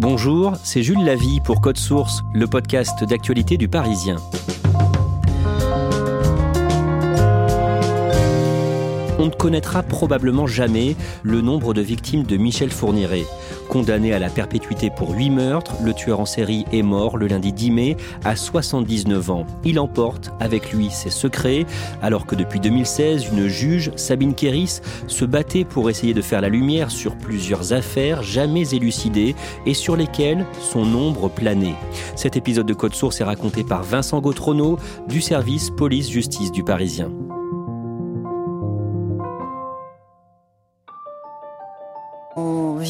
Bonjour, c'est Jules Lavie pour Code Source, le podcast d'actualité du Parisien. On ne connaîtra probablement jamais le nombre de victimes de Michel Fourniret. Condamné à la perpétuité pour huit meurtres, le tueur en série est mort le lundi 10 mai à 79 ans. Il emporte avec lui ses secrets, alors que depuis 2016, une juge, Sabine Kéris, se battait pour essayer de faire la lumière sur plusieurs affaires jamais élucidées et sur lesquelles son ombre planait. Cet épisode de Code Source est raconté par Vincent Gautrono du service police-justice du Parisien.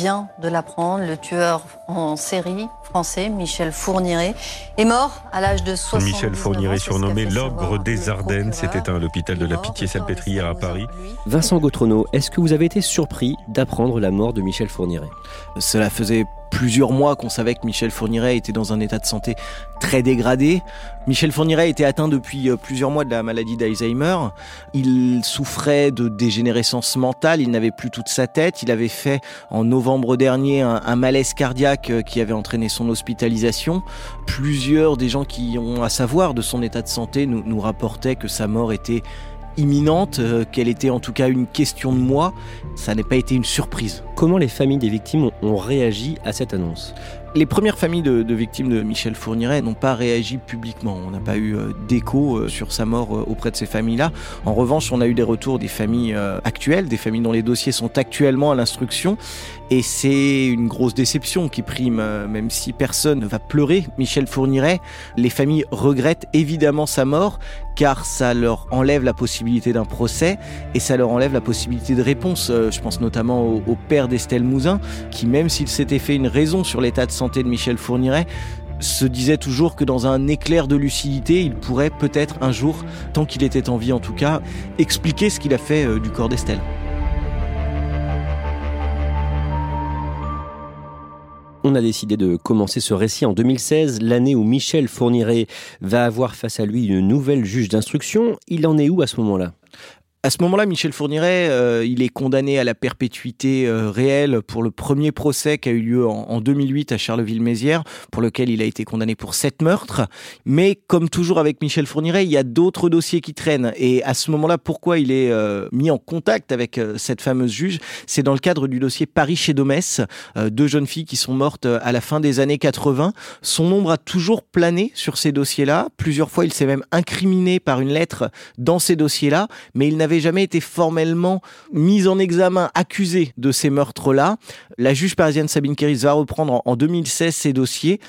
Vient de l'apprendre, le tueur en série français, Michel Fourniret, est mort à l'âge de 60 Michel Fourniret, surnommé l'ogre des Ardennes, s'est éteint à l'hôpital de la Pitié-Salpêtrière à Paris. Vincent Gautrono, est-ce que vous avez été surpris d'apprendre la mort de Michel Fourniret? Cela faisait plusieurs mois qu'on savait que Michel Fourniret était dans un état de santé très dégradé. Michel Fourniret était atteint depuis plusieurs mois de la maladie d'Alzheimer. Il souffrait de dégénérescence mentale, il n'avait plus toute sa tête. Il avait fait en novembre dernier un, malaise cardiaque qui avait entraîné son hospitalisation. Plusieurs des gens qui ont à savoir de son état de santé nous rapportaient que sa mort était imminente, euh, qu'elle était en tout cas une question de moi. Ça n'a pas été une surprise. Comment les familles des victimes ont, réagi à cette annonce? Les premières familles de, de, victimes de Michel Fourniret n'ont pas réagi publiquement. On n'a pas eu euh, d'écho euh, sur sa mort auprès de ces familles-là. En revanche, on a eu des retours des familles actuelles, des familles dont les dossiers sont actuellement à l'instruction. Et c'est une grosse déception qui prime, euh, même si personne ne va pleurer Michel Fourniret. Les familles regrettent évidemment sa mort, car ça leur enlève la possibilité d'un procès et ça leur enlève la possibilité de réponse. Euh, je pense notamment au, père d'Estelle Mouzin, qui même s'il s'était fait une raison sur l'état de santé de Michel Fourniret, se disait toujours que dans un éclair de lucidité, il pourrait peut-être un jour, tant qu'il était en vie en tout cas, expliquer ce qu'il a fait euh, du corps d'Estelle. On a décidé de commencer ce récit en 2016, l'année où Michel Fourniret va avoir face à lui une nouvelle juge d'instruction. Il en est où à ce moment-là? À ce moment-là, Michel Fourniret, euh, il est condamné à la perpétuité euh, réelle pour le premier procès qui a eu lieu en, en 2008 à Charleville-Mézières, pour lequel il a été condamné pour sept meurtres. Mais comme toujours avec Michel Fourniret, il y a d'autres dossiers qui traînent. Et à ce moment-là, pourquoi il est euh, mis en contact avec cette fameuse juge? C'est dans le cadre du dossier Paris chez Domès, deux jeunes filles qui sont mortes à la fin des années 80. Son ombre a toujours plané sur ces dossiers-là. Plusieurs fois, il s'est même incriminé par une lettre dans ces dossiers-là, mais il n'avait n'avait jamais été formellement mise en examen, accusée de ces meurtres-là. La juge parisienne Sabine Kéris va reprendre en 2016 ces dossiers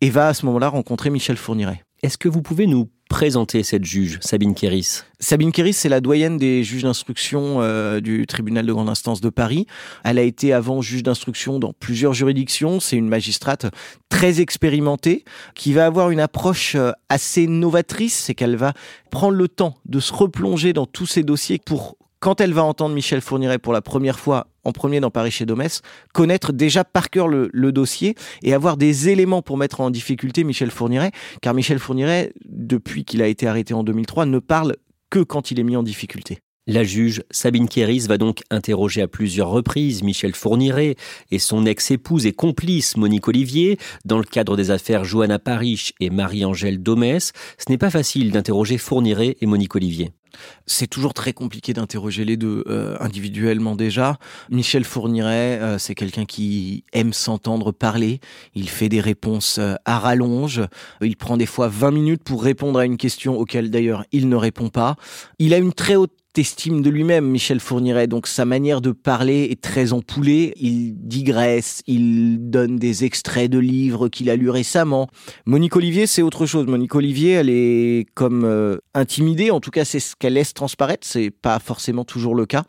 et va à ce moment-là rencontrer Michel Fourniret. Est-ce que vous pouvez nous présenter cette juge, Sabine Kéris? Sabine Kéris, c'est la doyenne des juges d'instruction euh, du tribunal de grande instance de Paris. Elle a été avant juge d'instruction dans plusieurs juridictions. C'est une magistrate très expérimentée qui va avoir une approche euh, assez novatrice. C'est qu'elle va prendre le temps de se replonger dans tous ces dossiers pour quand elle va entendre Michel Fourniret pour la première fois en premier dans Paris chez Domès, connaître déjà par cœur le, le, dossier et avoir des éléments pour mettre en difficulté Michel Fourniret, car Michel Fourniret, depuis qu'il a été arrêté en 2003, ne parle que quand il est mis en difficulté. La juge Sabine Kéris va donc interroger à plusieurs reprises Michel Fourniret et son ex-épouse et complice Monique Olivier dans le cadre des affaires Johanna Parich et Marie-Angèle Domès. Ce n'est pas facile d'interroger Fourniret et Monique Olivier. C'est toujours très compliqué d'interroger les deux euh, individuellement déjà. Michel Fourniret, euh, c'est quelqu'un qui aime s'entendre parler. Il fait des réponses euh, à rallonge. Il prend des fois 20 minutes pour répondre à une question auquel d'ailleurs il ne répond pas. Il a une très haute estime de lui-même, Michel Fourniret. Donc sa manière de parler est très empoulée. Il digresse, il donne des extraits de livres qu'il a lus récemment. Monique Olivier, c'est autre chose. Monique Olivier, elle est comme euh, intimidée. En tout cas, c'est ce qu'elle laisse transparaître. C'est pas forcément toujours le cas.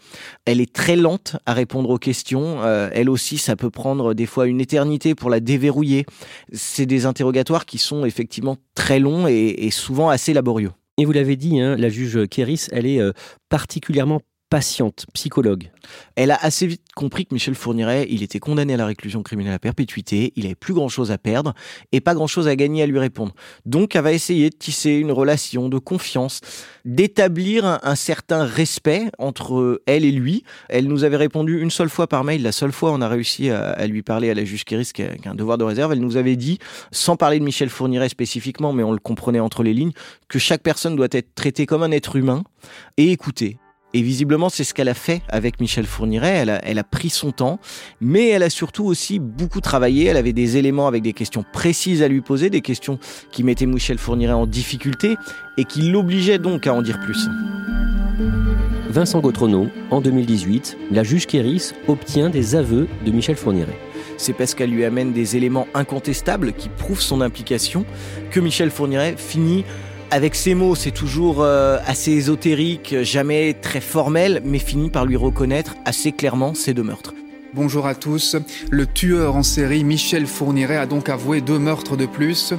Elle est très lente à répondre aux questions. Euh, elle aussi, ça peut prendre des fois une éternité pour la déverrouiller. C'est des interrogatoires qui sont effectivement très longs et souvent assez laborieux. Et vous l'avez dit, hein, la juge Kéris, elle est euh, particulièrement patiente, psychologue. Elle a assez vite compris que Michel Fourniret, il était condamné à la réclusion criminelle à perpétuité, il avait plus grand chose à perdre et pas grand chose à gagner à lui répondre. Donc elle va essayer de tisser une relation de confiance, d'établir un, certain respect entre elle et lui. Elle nous avait répondu une seule fois par mail, la seule fois on a réussi à, lui parler à la juge qui a, un devoir de réserve, elle nous avait dit, sans parler de Michel Fourniret spécifiquement, mais on le comprenait entre les lignes, que chaque personne doit être traitée comme un être humain et écoutée. Et visiblement, c'est ce qu'elle a fait avec Michel Fourniret. Elle a, elle a, pris son temps, mais elle a surtout aussi beaucoup travaillé. Elle avait des éléments avec des questions précises à lui poser, des questions qui mettaient Michel Fourniret en difficulté et qui l'obligeaient donc à en dire plus. Vincent Gautrono, en 2018, la juge Kéris obtient des aveux de Michel Fourniret c'est parce qu'elle lui amène des éléments incontestables qui prouvent son implication que Michel Fourniret finit avec ces mots, c'est toujours euh, assez ésotérique, jamais très formel, mais finit par lui reconnaître assez clairement ces deux meurtres. Bonjour à tous. Le tueur en série Michel Fourniret a donc avoué deux meurtres de plus.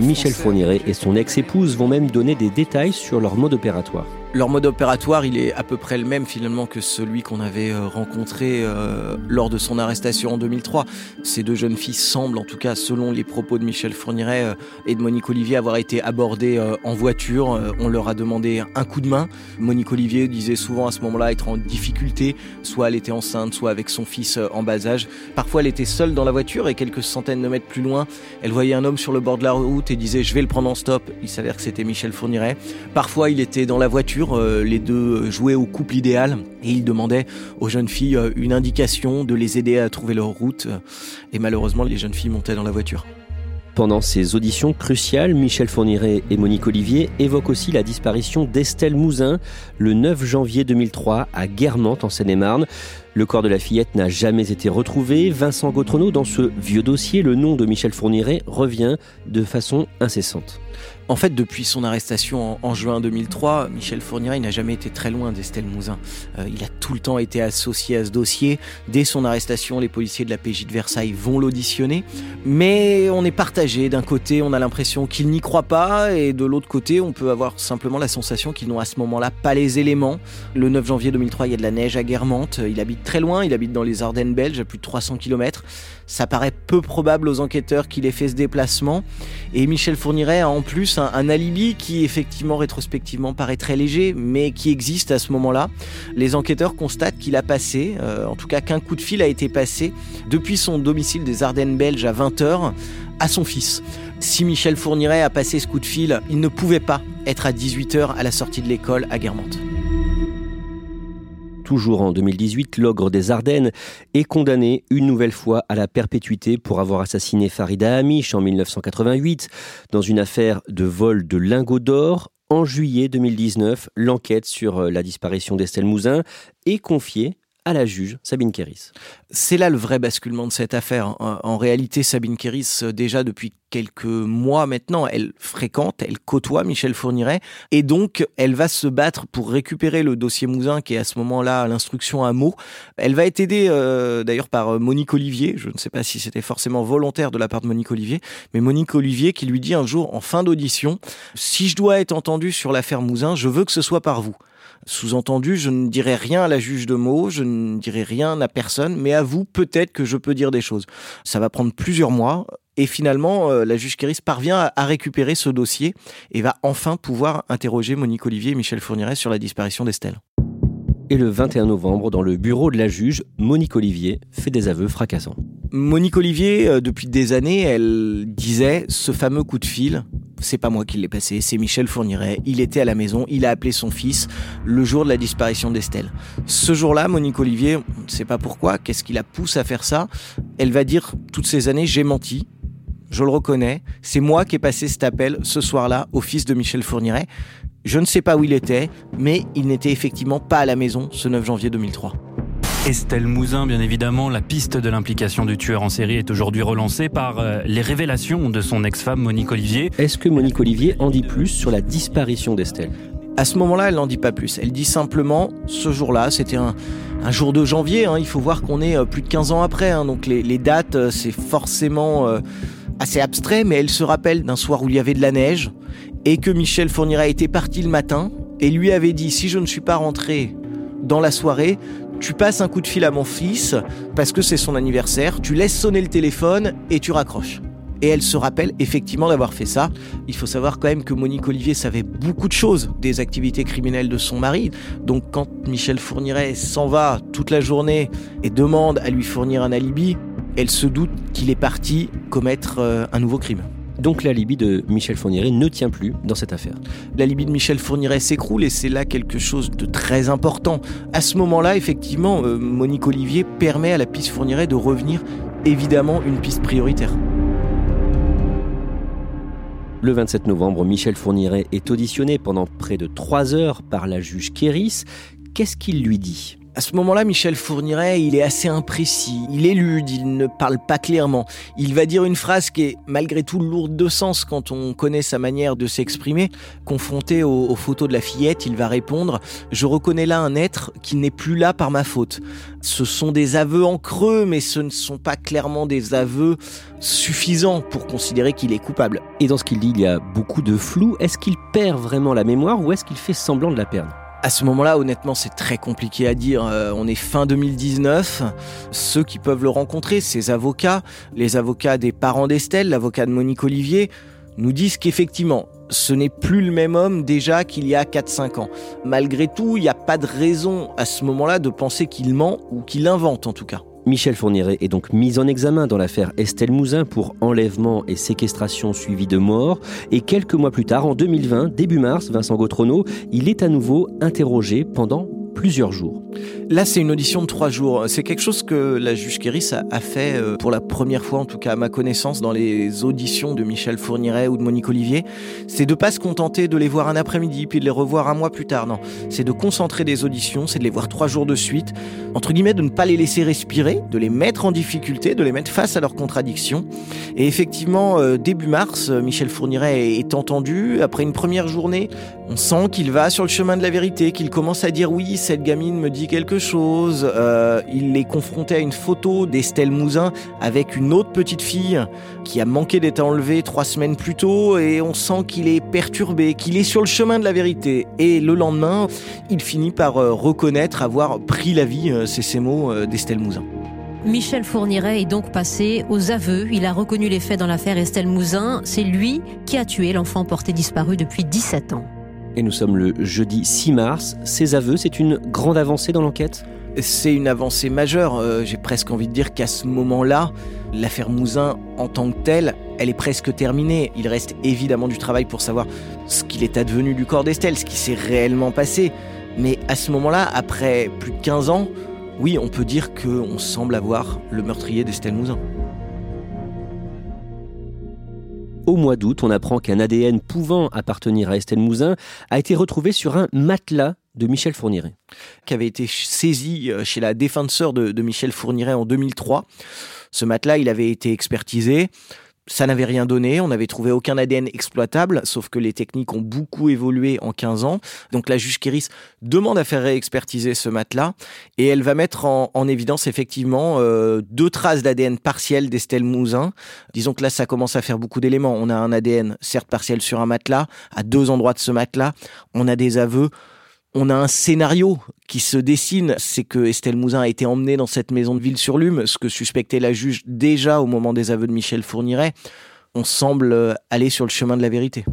Michel Fourniret et son ex-épouse vont même donner des détails sur leur mode opératoire. Leur mode opératoire, il est à peu près le même finalement que celui qu'on avait euh, rencontré euh, lors de son arrestation en 2003. Ces deux jeunes filles semblent, en tout cas selon les propos de Michel Fourniret euh, et de Monique Olivier, avoir été abordées en voiture. On leur a demandé un coup de main. Monique Olivier disait souvent à ce moment-là être en difficulté. Soit elle était enceinte, soit avec son fils en bas âge. Parfois elle était seule dans la voiture et quelques centaines de mètres plus loin, elle voyait un homme sur le bord de la route et disait je vais le prendre en stop. Il s'avère que c'était Michel Fourniret. Parfois il était dans la voiture euh, les deux jouaient au couple idéal et ils demandaient aux jeunes filles euh, une indication de les aider à trouver leur route. Et malheureusement, les jeunes filles montaient dans la voiture. Pendant ces auditions cruciales, Michel Fourniret et Monique Olivier évoquent aussi la disparition d'Estelle Mouzin le 9 janvier 2003 à Guermantes en Seine-et-Marne. Le corps de la fillette n'a jamais été retrouvé. Vincent Gautrono, dans ce vieux dossier, le nom de Michel Fourniret revient de façon incessante. En fait, depuis son arrestation en, juin 2003, Michel Fourniret n'a jamais été très loin d'Estelle Mouzin. Euh, il a tout le temps été associé à ce dossier. Dès son arrestation, les policiers de la PJ de Versailles vont l'auditionner. Mais on est partagé. D'un côté, on a l'impression qu'il n'y croit pas, et de l'autre côté, on peut avoir simplement la sensation qu'ils n'ont à ce moment-là pas les éléments. Le 9 janvier 2003, il y a de la neige à Guermantes. Il habite très loin, il habite dans les Ardennes belges, à plus de 300 km. Ça paraît peu probable aux enquêteurs qu'il ait fait ce déplacement. Et Michel Fourniret a en plus un, alibi qui effectivement rétrospectivement paraît très léger, mais qui existe à ce moment-là. Les enquêteurs constatent qu'il a passé, euh, en tout cas qu'un coup de fil a été passé depuis son domicile des Ardennes belges à 20h à son fils. Si Michel Fourniret a passé ce coup de fil, il ne pouvait pas être à 18h à la sortie de l'école à Guermantes. Toujours en 2018, l'ogre des Ardennes est condamné une nouvelle fois à la perpétuité pour avoir assassiné Farida Amish en 1988 dans une affaire de vol de lingots d'or. En juillet 2019, l'enquête sur la disparition d'Estelle Mouzin est confiée à la juge Sabine Kéris. C'est là le vrai basculement de cette affaire. En réalité, Sabine Kéris, déjà depuis quelques mois maintenant, elle fréquente, elle côtoie Michel Fourniret, et donc elle va se battre pour récupérer le dossier Mouzin, qui est à ce moment-là l'instruction à mots. Elle va être aidée euh, d'ailleurs par euh, Monique Olivier, je ne sais pas si c'était forcément volontaire de la part de Monique Olivier, mais Monique Olivier qui lui dit un jour en fin d'audition, si je dois être entendu sur l'affaire Mouzin, je veux que ce soit par vous. Sous-entendu, je ne dirai rien à la juge de mots, je ne dirai rien à personne, mais à vous, peut-être que je peux dire des choses. Ça va prendre plusieurs mois. Et finalement, euh, la juge Kéris parvient à, récupérer ce dossier et va enfin pouvoir interroger Monique Olivier et Michel Fourniret sur la disparition d'Estelle. Et le 21 novembre, dans le bureau de la juge, Monique Olivier fait des aveux fracassants. Monique Olivier, euh, depuis des années, elle disait ce fameux coup de fil, c'est pas moi qui l'ai passé, c'est Michel Fourniret. Il était à la maison, il a appelé son fils le jour de la disparition d'Estelle. Ce jour-là, Monique Olivier, on ne sait pas pourquoi, qu'est-ce qui la pousse à faire ça Elle va dire toutes ces années, j'ai menti, je le reconnais, c'est moi qui ai passé cet appel ce soir-là au fils de Michel Fourniret. Je ne sais pas où il était, mais il n'était effectivement pas à la maison ce 9 janvier 2003. Estelle Mouzin, bien évidemment, la piste de l'implication du tueur en série est aujourd'hui relancée par euh, les révélations de son ex-femme Monique Olivier. Est-ce que Monique Olivier en dit plus sur la disparition d'Estelle? À ce moment-là, elle n'en dit pas plus. Elle dit simplement, ce jour-là, c'était un, jour de janvier, hein. il faut voir qu'on est euh, plus de 15 ans après, hein. donc les, dates, euh, c'est forcément assez abstrait, mais elle se rappelle d'un soir où il y avait de la neige, et que Michel Fourniret était parti le matin et lui avait dit si je ne suis pas rentré dans la soirée, tu passes un coup de fil à mon fils parce que c'est son anniversaire, tu laisses sonner le téléphone et tu raccroches. Et elle se rappelle effectivement d'avoir fait ça. Il faut savoir quand même que Monique Olivier savait beaucoup de choses des activités criminelles de son mari. Donc quand Michel Fourniret s'en va toute la journée et demande à lui fournir un alibi, elle se doute qu'il est parti commettre euh, un nouveau crime. Donc l'alibi de Michel Fourniret ne tient plus dans cette affaire. L'alibi de Michel Fourniret s'écroule et c'est là quelque chose de très important. À ce moment-là, effectivement, euh, Monique Olivier permet à la piste Fourniret de revenir évidemment une piste prioritaire. Le 27 novembre, Michel Fourniret est auditionné pendant près de trois heures par la juge Kéris. Qu'est-ce qu'il lui dit? À ce moment-là, Michel Fourniret, il est assez imprécis, il élude, il ne parle pas clairement. Il va dire une phrase qui est malgré tout lourde de sens quand on connaît sa manière de s'exprimer. Confronté aux, photos de la fillette, il va répondre ⁇ Je reconnais là un être qui n'est plus là par ma faute. Ce sont des aveux en creux, mais ce ne sont pas clairement des aveux suffisants pour considérer qu'il est coupable. Et dans ce qu'il dit, il y a beaucoup de flou. Est-ce qu'il perd vraiment la mémoire ou est-ce qu'il fait semblant de la perdre? À ce moment-là, honnêtement, c'est très compliqué à dire. Euh, on est fin 2019. Ceux qui peuvent le rencontrer, ces avocats, les avocats des parents d'Estelle, l'avocat de Monique Olivier, nous disent qu'effectivement, ce n'est plus le même homme déjà qu'il y a 4-5 ans. Malgré tout, il n'y a pas de raison à ce moment-là de penser qu'il ment ou qu'il invente en tout cas. Michel Fourniret est donc mis en examen dans l'affaire Estelle Mouzin pour enlèvement et séquestration suivie de mort. Et quelques mois plus tard, en 2020, début mars, Vincent Gautrono, il est à nouveau interrogé pendant plusieurs jours. Là, c'est une audition de trois jours. C'est quelque chose que la juge Kéris a, fait euh, pour la première fois, en tout cas à ma connaissance, dans les auditions de Michel Fourniret ou de Monique Olivier. C'est de pas se contenter de les voir un après-midi puis de les revoir un mois plus tard. Non, c'est de concentrer des auditions, c'est de les voir trois jours de suite. Entre guillemets, de ne pas les laisser respirer, de les mettre en difficulté, de les mettre face à leurs contradictions. Et effectivement, euh, début mars, Michel Fourniret est entendu. Après une première journée, on sent qu'il va sur le chemin de la vérité, qu'il commence à dire oui, cette gamine me dit quelque chose. Euh, il est confronté à une photo d'Estelle Mouzin avec une autre petite fille qui a manqué d'être enlevée trois semaines plus tôt et on sent qu'il est perturbé, qu'il est sur le chemin de la vérité. Et le lendemain, il finit par euh, reconnaître avoir pris la vie, euh, c'est ces mots, d'Estelle Mouzin. Michel Fourniret est donc passé aux aveux. Il a reconnu les faits dans l'affaire Estelle Mouzin. C'est lui qui a tué l'enfant porté disparu depuis 17 ans. Et nous sommes le jeudi 6 mars. Ces aveux, c'est une grande avancée dans l'enquête? C'est une avancée majeure. Euh, j'ai presque envie de dire qu'à ce moment-là, l'affaire Mouzin en tant que telle, elle est presque terminée. Il reste évidemment du travail pour savoir ce qu'il est advenu du corps d'Estelle, ce qui s'est réellement passé. Mais à ce moment-là, après plus de 15 ans, oui, on peut dire qu'on semble avoir le meurtrier d'Estelle Mouzin. Au mois d'août, on apprend qu'un ADN pouvant appartenir à Estelle Mouzin a été retrouvé sur un matelas de Michel Fourniret. Qui avait été saisi euh, chez la défenseur de, de Michel Fourniret en 2003. Ce matelas, il avait été expertisé ça n'avait rien donné, on n'avait trouvé aucun ADN exploitable, sauf que les techniques ont beaucoup évolué en 15 ans. Donc la juge Kéris demande à faire réexpertiser ce matelas et elle va mettre en, évidence effectivement euh, deux traces d'ADN partiel d'Estelle Mouzin. Disons que là, ça commence à faire beaucoup d'éléments. On a un ADN certes partiel sur un matelas, à deux endroits de ce matelas. On a des aveux on a un scénario qui se dessine, c'est que Estelle Mouzin a été emmenée dans cette maison de ville sur Lume, ce que suspectait la juge déjà au moment des aveux de Michel Fourniret. On semble aller sur le chemin de la vérité.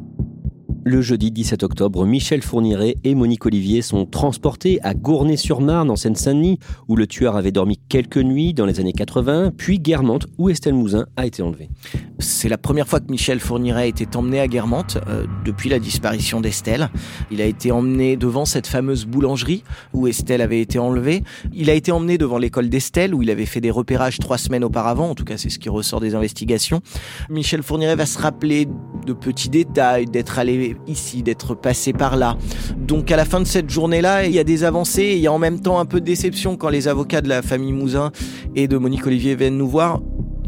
Le jeudi 17 octobre, Michel Fourniret et Monique Olivier sont transportés à Gournay-sur-Marne, en Seine-Saint-Denis, où le tueur avait dormi quelques nuits dans les années 80, puis Guermantes, où Estelle Mouzin a été enlevée. C'est la première fois que Michel Fourniret était emmené à Guermantes euh, depuis la disparition d'Estelle. Il a été emmené devant cette fameuse boulangerie où Estelle avait été enlevée. Il a été emmené devant l'école d'Estelle où il avait fait des repérages trois semaines auparavant. En tout cas, c'est ce qui ressort des investigations. Michel Fourniret va se rappeler de petits détails, d'être allé ici, d'être passé par là. Donc à la fin de cette journée-là, il y a des avancées, et il y a en même temps un peu de déception quand les avocats de la famille Mouzin et de Monique Olivier viennent nous voir.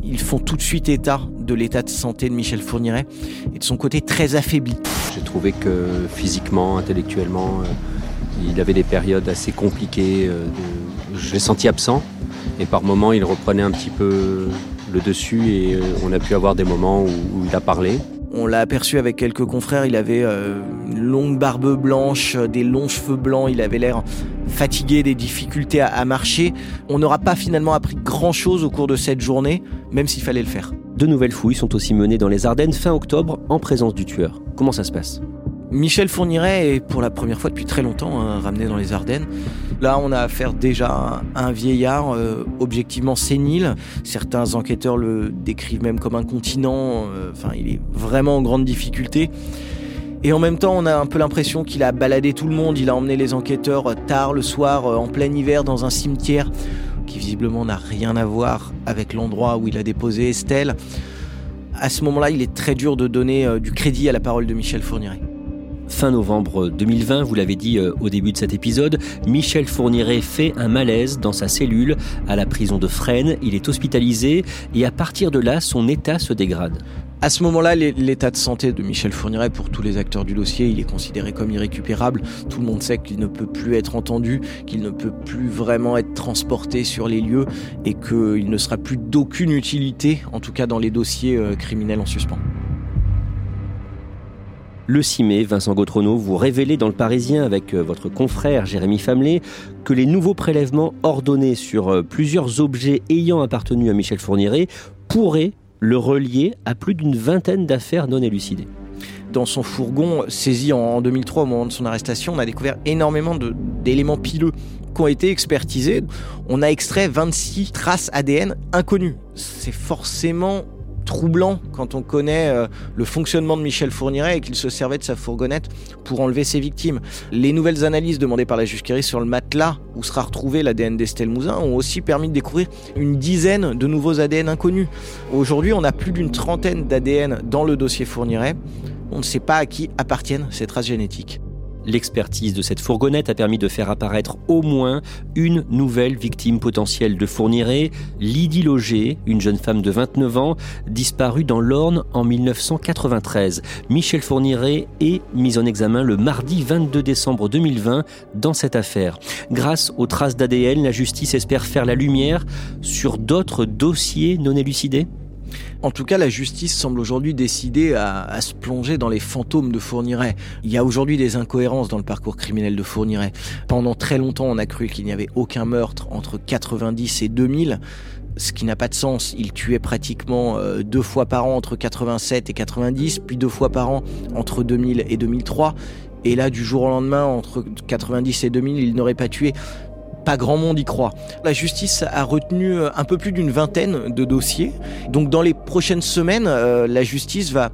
Ils font tout de suite état de l'état de santé de Michel Fourniret et de son côté très affaibli. J'ai trouvé que physiquement, intellectuellement, euh, il avait des périodes assez compliquées. Euh, je l'ai senti absent et par moments il reprenait un petit peu le dessus et euh, on a pu avoir des moments où il a parlé. On l'a aperçu avec quelques confrères, il avait euh, une longue barbe blanche, des longs cheveux blancs, il avait l'air fatigué, des difficultés à, marcher. On n'aura pas finalement appris grand-chose au cours de cette journée, même s'il fallait le faire. De nouvelles fouilles sont aussi menées dans les Ardennes fin octobre en présence du tueur. Comment ça se passe? Michel Fourniret est pour la première fois depuis très longtemps hein, ramené dans les Ardennes. Là, on a affaire déjà à un vieillard euh, objectivement sénile. Certains enquêteurs le décrivent même comme un continent. Euh, enfin, il est vraiment en grande difficulté. Et en même temps, on a un peu l'impression qu'il a baladé tout le monde. Il a emmené les enquêteurs tard le soir, euh, en plein hiver, dans un cimetière qui visiblement n'a rien à voir avec l'endroit où il a déposé Estelle. À ce moment-là, il est très dur de donner du crédit à la parole de Michel Fourniret. Fin novembre 2020, vous l'avez dit euh, au début de cet épisode, Michel Fourniret fait un malaise dans sa cellule à la prison de Fresnes. Il est hospitalisé et à partir de là, son état se dégrade. À ce moment-là, l'état de santé de Michel Fourniret, pour tous les acteurs du dossier, il est considéré comme irrécupérable. Tout le monde sait qu'il ne peut plus être entendu, qu'il ne peut plus vraiment être transporté sur les lieux et qu'il ne sera plus d'aucune utilité, en tout cas dans les dossiers euh, criminels en suspens. Le 6 mai, Vincent Gautrono, vous révélez dans le Parisien avec euh, votre confrère Jérémy Famelet que les nouveaux prélèvements ordonnés sur euh, plusieurs objets ayant appartenu à Michel Fourniret pourraient le relier à plus d'une vingtaine d'affaires non élucidées. Dans son fourgon saisi en 2003 au moment de son arrestation, on a découvert énormément d'éléments pileux qui ont été expertisés. On a extrait 26 traces ADN inconnues. C'est forcément troublant quand on connaît euh, le fonctionnement de Michel Fourniret et qu'il se servait de sa fourgonnette pour enlever ses victimes. Les nouvelles analyses demandées par la juge sur le matelas où sera retrouvé l'ADN d'Estelle Mouzin ont aussi permis de découvrir une dizaine de nouveaux ADN inconnus. Aujourd'hui, on a plus d'une trentaine d'ADN dans le dossier Fourniret. On ne sait pas à qui appartiennent ces traces génétiques. L'expertise de cette fourgonnette a permis de faire apparaître au moins une nouvelle victime potentielle de Fourniret, Lydie Loger, une jeune femme de 29 ans, disparue dans l'Orne en 1993. Michel Fourniret est mis en examen le mardi 22 décembre 2020 dans cette affaire. Grâce aux traces d'ADN, la justice espère faire la lumière sur d'autres dossiers non élucidés en tout cas, la justice semble aujourd'hui décidée à, se plonger dans les fantômes de Fourniret. Il y a aujourd'hui des incohérences dans le parcours criminel de Fourniret. Pendant très longtemps, on a cru qu'il n'y avait aucun meurtre entre 90 et 2000 ce qui n'a pas de sens. Il tuait pratiquement euh, deux fois par an entre 87 et 90, puis deux fois par an entre 2000 et 2003. Et là, du jour au lendemain, entre 90 et 2000, il n'aurait pas tué pas grand monde y croit. La justice a retenu euh, un peu plus d'une vingtaine de dossiers. Donc dans les prochaines semaines, euh, la justice va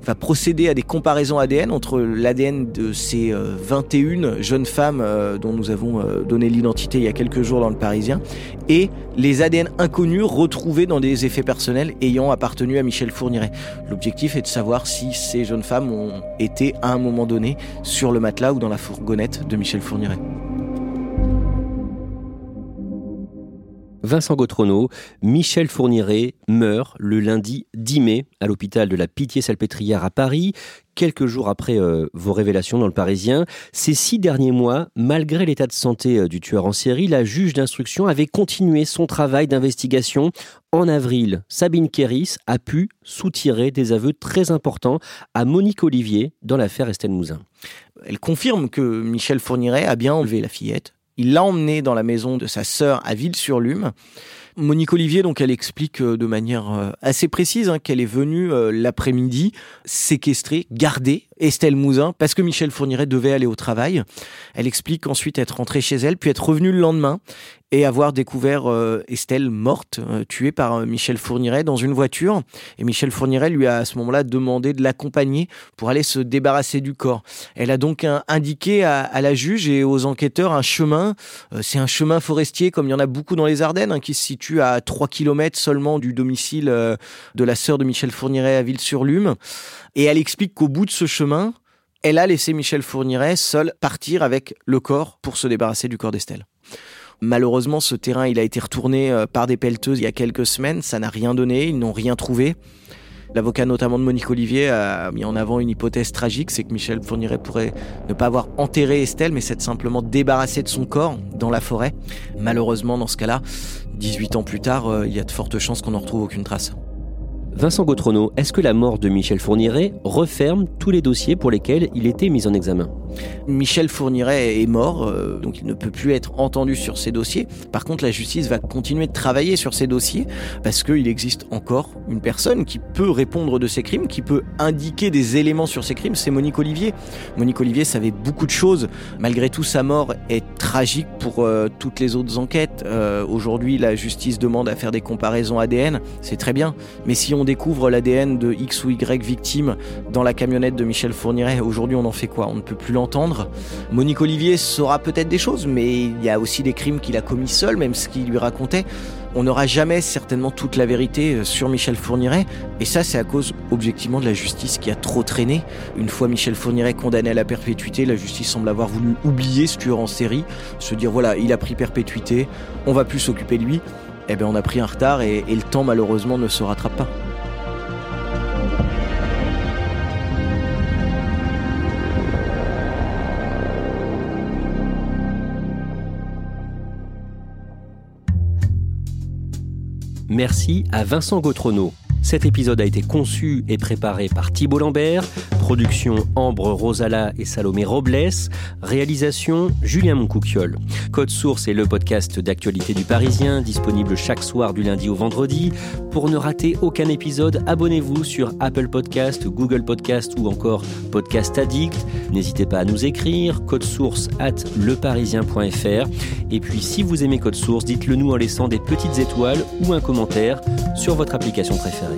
va procéder à des comparaisons ADN entre l'ADN de ces 21 euh, jeunes femmes dont nous avons donné l'identité il y a quelques jours dans le Parisien et les ADN inconnus retrouvés dans des effets personnels ayant appartenu à Michel Fourniret. L'objectif est de savoir si ces jeunes femmes ont été à un moment donné sur le matelas ou dans la fourgonnette de Michel Fourniret. Vincent Gautrono, Michel Fourniret meurt le lundi 10 mai à l'hôpital de la Pitié-Salpêtrière à Paris, quelques jours après euh, vos révélations dans le Parisien. Ces six derniers mois, malgré l'état de santé euh, du tueur en série, la juge d'instruction avait continué son travail d'investigation. En avril, Sabine Kéris a pu soutirer des aveux très importants à Monique Olivier dans l'affaire Estelle Mouzin. Elle confirme que Michel Fourniret a bien enlevé la fillette il l'a emmené dans la maison de sa sœur à Ville-sur-Lume. Monique Olivier, donc, elle explique de manière assez précise hein, qu'elle est venue l'après-midi séquestrer, garder Estelle Mouzin parce que Michel Fourniret devait aller au travail. Elle explique ensuite être rentrée chez elle, puis être revenue le lendemain et avoir découvert euh, Estelle morte, euh, tuée par euh, Michel Fourniret dans une voiture. Et Michel Fourniret lui a à ce moment-là demandé de l'accompagner pour aller se débarrasser du corps. Elle a donc indiqué à, la juge et aux enquêteurs un chemin. C'est un chemin forestier comme il y en a beaucoup dans les Ardennes, hein, qui se situe à 3 km seulement du domicile de la sœur de Michel Fourniret à Ville-sur-Lume. Et elle explique qu'au bout de ce chemin, elle a laissé Michel Fourniret seul partir avec le corps pour se débarrasser du corps d'Estelle. Malheureusement, ce terrain, il a été retourné euh, par des pelleteuses il y a quelques semaines. Ça n'a rien donné. Ils n'ont rien trouvé. L'avocat notamment de Monique Olivier a mis en avant une hypothèse tragique, c'est que Michel Fourniret pourrait ne pas avoir enterré Estelle, mais s'être simplement débarrassé de son corps dans la forêt. Malheureusement, dans ce cas-là, 18 ans plus tard, euh, il y a de fortes chances qu'on n'en retrouve aucune trace. Vincent Gautrono, est-ce que la mort de Michel Fourniret referme tous les dossiers pour lesquels il était mis en examen? Michel Fourniret est mort, euh, donc il ne peut plus être entendu sur ces dossiers. Par contre, la justice va continuer de travailler sur ces dossiers parce qu'il existe encore une personne qui peut répondre de ces crimes, qui peut indiquer des éléments sur ces crimes, c'est Monique Olivier. Monique Olivier savait beaucoup de choses. Malgré tout, sa mort est tragique pour euh, toutes les autres enquêtes. Euh, aujourd'hui, la justice demande à faire des comparaisons ADN, c'est très bien. Mais si on découvre l'ADN de X ou Y victime dans la camionnette de Michel Fourniret, aujourd'hui on en fait quoi? On ne peut plus l'entendre. Monique Olivier saura peut-être des choses, mais il y a aussi des crimes qu'il a commis seul, même ce qu'il lui racontait. On n'aura jamais certainement toute la vérité euh, sur Michel Fourniret, et ça c'est à cause objectivement de la justice qui a trop traîné. Une fois Michel Fourniret condamné à la perpétuité, la justice semble avoir voulu oublier ce tueur en série, se dire voilà, il a pris perpétuité, on va plus s'occuper de lui. Eh bien on a pris un retard et le temps malheureusement ne se rattrape pas. Merci à Vincent Gautrono. Cet épisode a été conçu et préparé par Thibault Lambert, production Ambre Rosala et Salomé Robles, réalisation Julien Moncouquiol. Code Source est le podcast d'actualité du Parisien, disponible chaque soir du lundi au vendredi. Pour ne rater aucun épisode, abonnez-vous sur Apple Podcast, Google Podcast ou encore Podcast Addict. N'hésitez pas à nous écrire, code source at leparisien.fr. Et puis si vous aimez Code Source, dites-le nous en laissant des petites étoiles ou un commentaire sur votre application préférée.